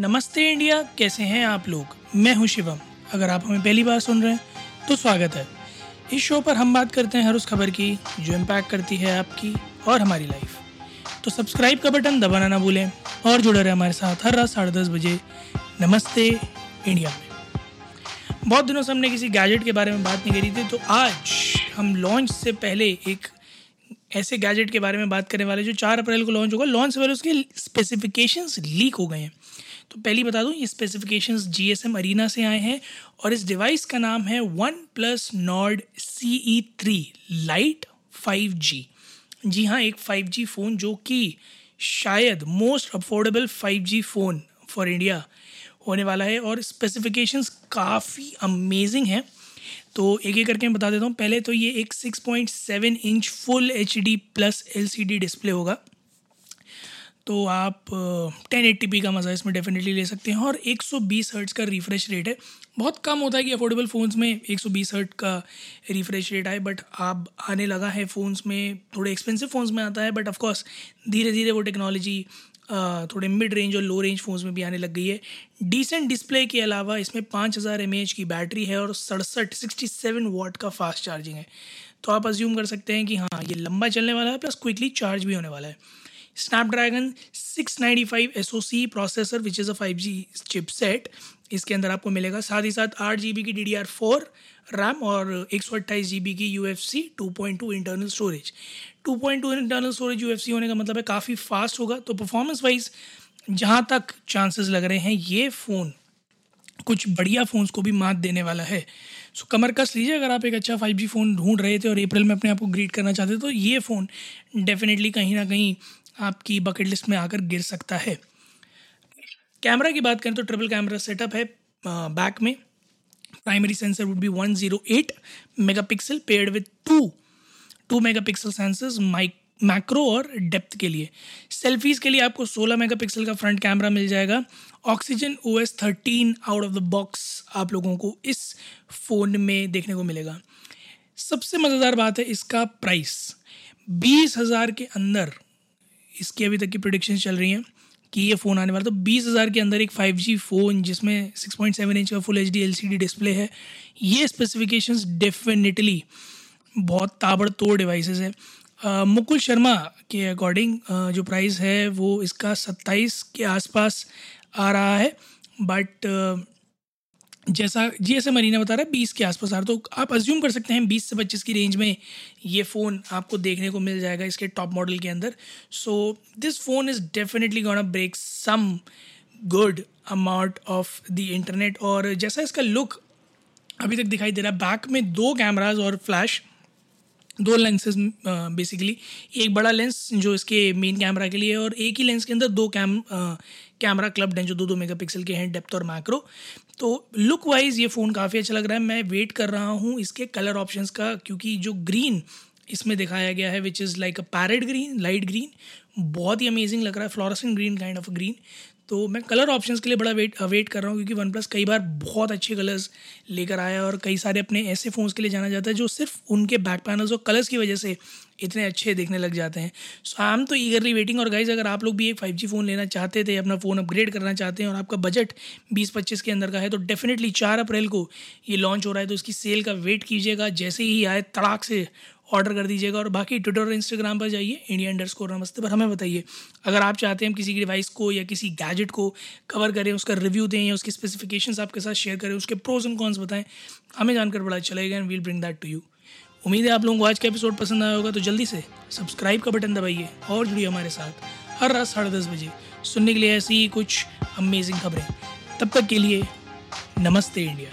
नमस्ते इंडिया, कैसे हैं आप लोग? मैं हूँ शिवम। अगर आप हमें पहली बार सुन रहे हैं तो स्वागत है। इस शो पर हम बात करते हैं हर उस खबर की, जो इम्पैक्ट करती है आपकी और हमारी लाइफ तो सब्सक्राइब का बटन दबाना ना भूलें और जुड़े रहे हमारे साथ हर रात साढ़े दस बजे नमस्ते इंडिया में। बहुत दिनों से हमने किसी गैजेट के बारे में बात नहीं करी थी तो आज हम लॉन्च से पहले एक ऐसे गैजेट के बारे में बात करने वाले जो चार अप्रैल को लॉन्च होगा। लॉन्च से पहले उसके स्पेसिफिकेशंस लीक हो गए हैं। तो पहली बता दूँ, ये specifications G S M Arena से आए हैं और इस डिवाइस का नाम है OnePlus Nord C E three lite five G जी हाँ एक फाइव जी फ़ोन जो कि शायद most affordable five G phone for India होने वाला है और स्पेसिफिकेशंस काफ़ी अमेजिंग हैं। तो एक एक करके मैं बता देता हूँ, पहले तो ये एक 6.7 inch full H D plus L C D display होगा। तो आप टेन एट्टी का मज़ा इसमें डेफिनेटली ले सकते हैं। और 120 हर्ट्ज़ का रिफ़्रेश रेट है। बहुत कम होता है कि अफोर्डेबल फ़ोन्स में 120 हर्ट का रिफ़्रेश रेट आए बट आप आने लगा है फ़ोन्स में। थोड़े एक्सपेंसिव फ़ोन्स में आता है बट ऑफकोर्स धीरे धीरे वो टेक्नोलॉजी थोड़े मिड रेंज और लो रेंज फ़ोन्स में भी आने लग गई है। डिसेंट डिस्प्ले के अलावा इसमें पाँच हज़ार एम की बैटरी है और सड़सठ सिक्सटी सेवन वाट का फास्ट चार्जिंग है। तो आप अज्यूम कर सकते हैं कि हाँ ये लंबा चलने वाला है प्लस क्विकली चार्ज भी होने वाला है। Snapdragon 695 SoC processor which is a five G 5G chipset इसके अंदर आपको मिलेगा साथ ही साथ आठ जी बी की D D R four RAM और एक सौ अट्ठाईस जी बी की U F S two point two internal storage two point two internal storage U F S होने का मतलब है काफ़ी फास्ट होगा। तो परफॉर्मेंस वाइज जहाँ तक चांसेस लग रहे हैं, ये फ़ोन कुछ बढ़िया फ़ोन्स को भी मात देने वाला है। सो कमर कस लीजिए, अगर आप एक अच्छा फाइव जी फ़ोन ढूंढ रहे थे और अप्रैल में अपने आप को ग्रीट करना चाहते थे तो ये फ़ोन डेफिनेटली कहीं ना कहीं आपकी बकेट लिस्ट में आकर गिर सकता है। कैमरा की बात करें तो ट्रिपल कैमरा सेटअप है बैक में। Primary sensor would be 108 megapixel paired with two two megapixel sensors mic macro और डेप्थ के लिए। सेल्फीज़ के लिए आपको 16 मेगापिक्सल का फ्रंट कैमरा मिल जाएगा। Oxygen O S thirteen out of the box आप लोगों को इस फ़ोन में देखने को मिलेगा। सबसे मज़ेदार बात है इसका प्राइस बीस हज़ार के अंदर इसकी अभी तक की प्रोडिक्शन चल रही हैं कि ये फ़ोन आने वाला तो बीस हज़ार के अंदर एक फाइव जी फ़ोन जिसमें सिक्स पॉइंट सेवन इंच का फुल एच डी डिस्प्ले है, ये स्पेसिफिकेशंस डेफिनेटली बहुत ताबड़तोड़ डिवाइसेस है। मुकुल शर्मा के अकॉर्डिंग जो प्राइस है, वो इसका सत्ताईस के आसपास आ रहा है बट जैसा जी एस मरीना बता रहा है, बीस के आसपास आ रहा तो आप अज्यूम कर सकते हैं बीस से पच्चीस की रेंज में ये फ़ोन आपको देखने को मिल जाएगा इसके टॉप मॉडल के अंदर। So this phone is definitely gonna break some good amount of the internet और जैसा इसका लुक अभी तक दिखाई दे रहा है बैक में दो कैमराज और फ्लैश दो लेंसेज बेसिकली एक बड़ा लेंस जो इसके मेन कैमरा के लिए है और एक ही लेंस के अंदर दो कैम कैमरा क्लब हैं जो दो दो मेगापिक्सल के हैं डेप्थ और मैक्रो तो लुक वाइज ये फ़ोन काफ़ी अच्छा लग रहा है। मैं वेट कर रहा हूँ इसके कलर ऑप्शंस का क्योंकि जो ग्रीन इसमें दिखाया गया है which is like a parrot green light green बहुत ही अमेजिंग लग रहा है। Fluorescent green kind of green तो मैं कलर ऑप्शंस के लिए बड़ा वेट वेट कर रहा हूँ क्योंकि वन प्लस कई बार बहुत अच्छे कलर्स लेकर आया और कई सारे अपने ऐसे फ़ोन्स के लिए जाना जाता है जो सिर्फ़ उनके बैक पैनल्स और कलर्स की वजह से इतने अच्छे देखने लग जाते हैं। सो आई एम तो ईगरली वेटिंग और गाइज़ अगर आप लोग भी एक फाइव जी फ़ोन लेना चाहते थे, अपना फ़ोन अपग्रेड करना चाहते हैं और आपका बजट बीस पच्चीस के अंदर का है तो डेफिनेटली चार अप्रैल को ये लॉन्च हो रहा है तो इसकी सेल का वेट कीजिएगा। जैसे ही आए, तड़ाक से ऑर्डर कर दीजिएगा और बाकी ट्विटर और इंस्टाग्राम पर जाइए इंडिया अंडर स्कोर नमस्ते पर हमें बताइए। अगर आप चाहते हैं हम किसी डिवाइस को या किसी गैजेट को कवर करें, उसका रिव्यू दें या उसकी स्पेसिफिकेशन आपके साथ शेयर करें, उसके प्रोज एंड कॉन्स बताएँ, हमें जानकर बड़ा अच्छा लगेगा and we'll bring that to you उम्मीद है आप लोगों को आज का एपिसोड पसंद आया होगा तो जल्दी से सब्सक्राइब का बटन दबाइए और जुड़िए हमारे साथ हर रात साढ़े दस बजे। सुनने के लिए ऐसी ही कुछ अमेजिंग खबरें। तब तक के लिए नमस्ते इंडिया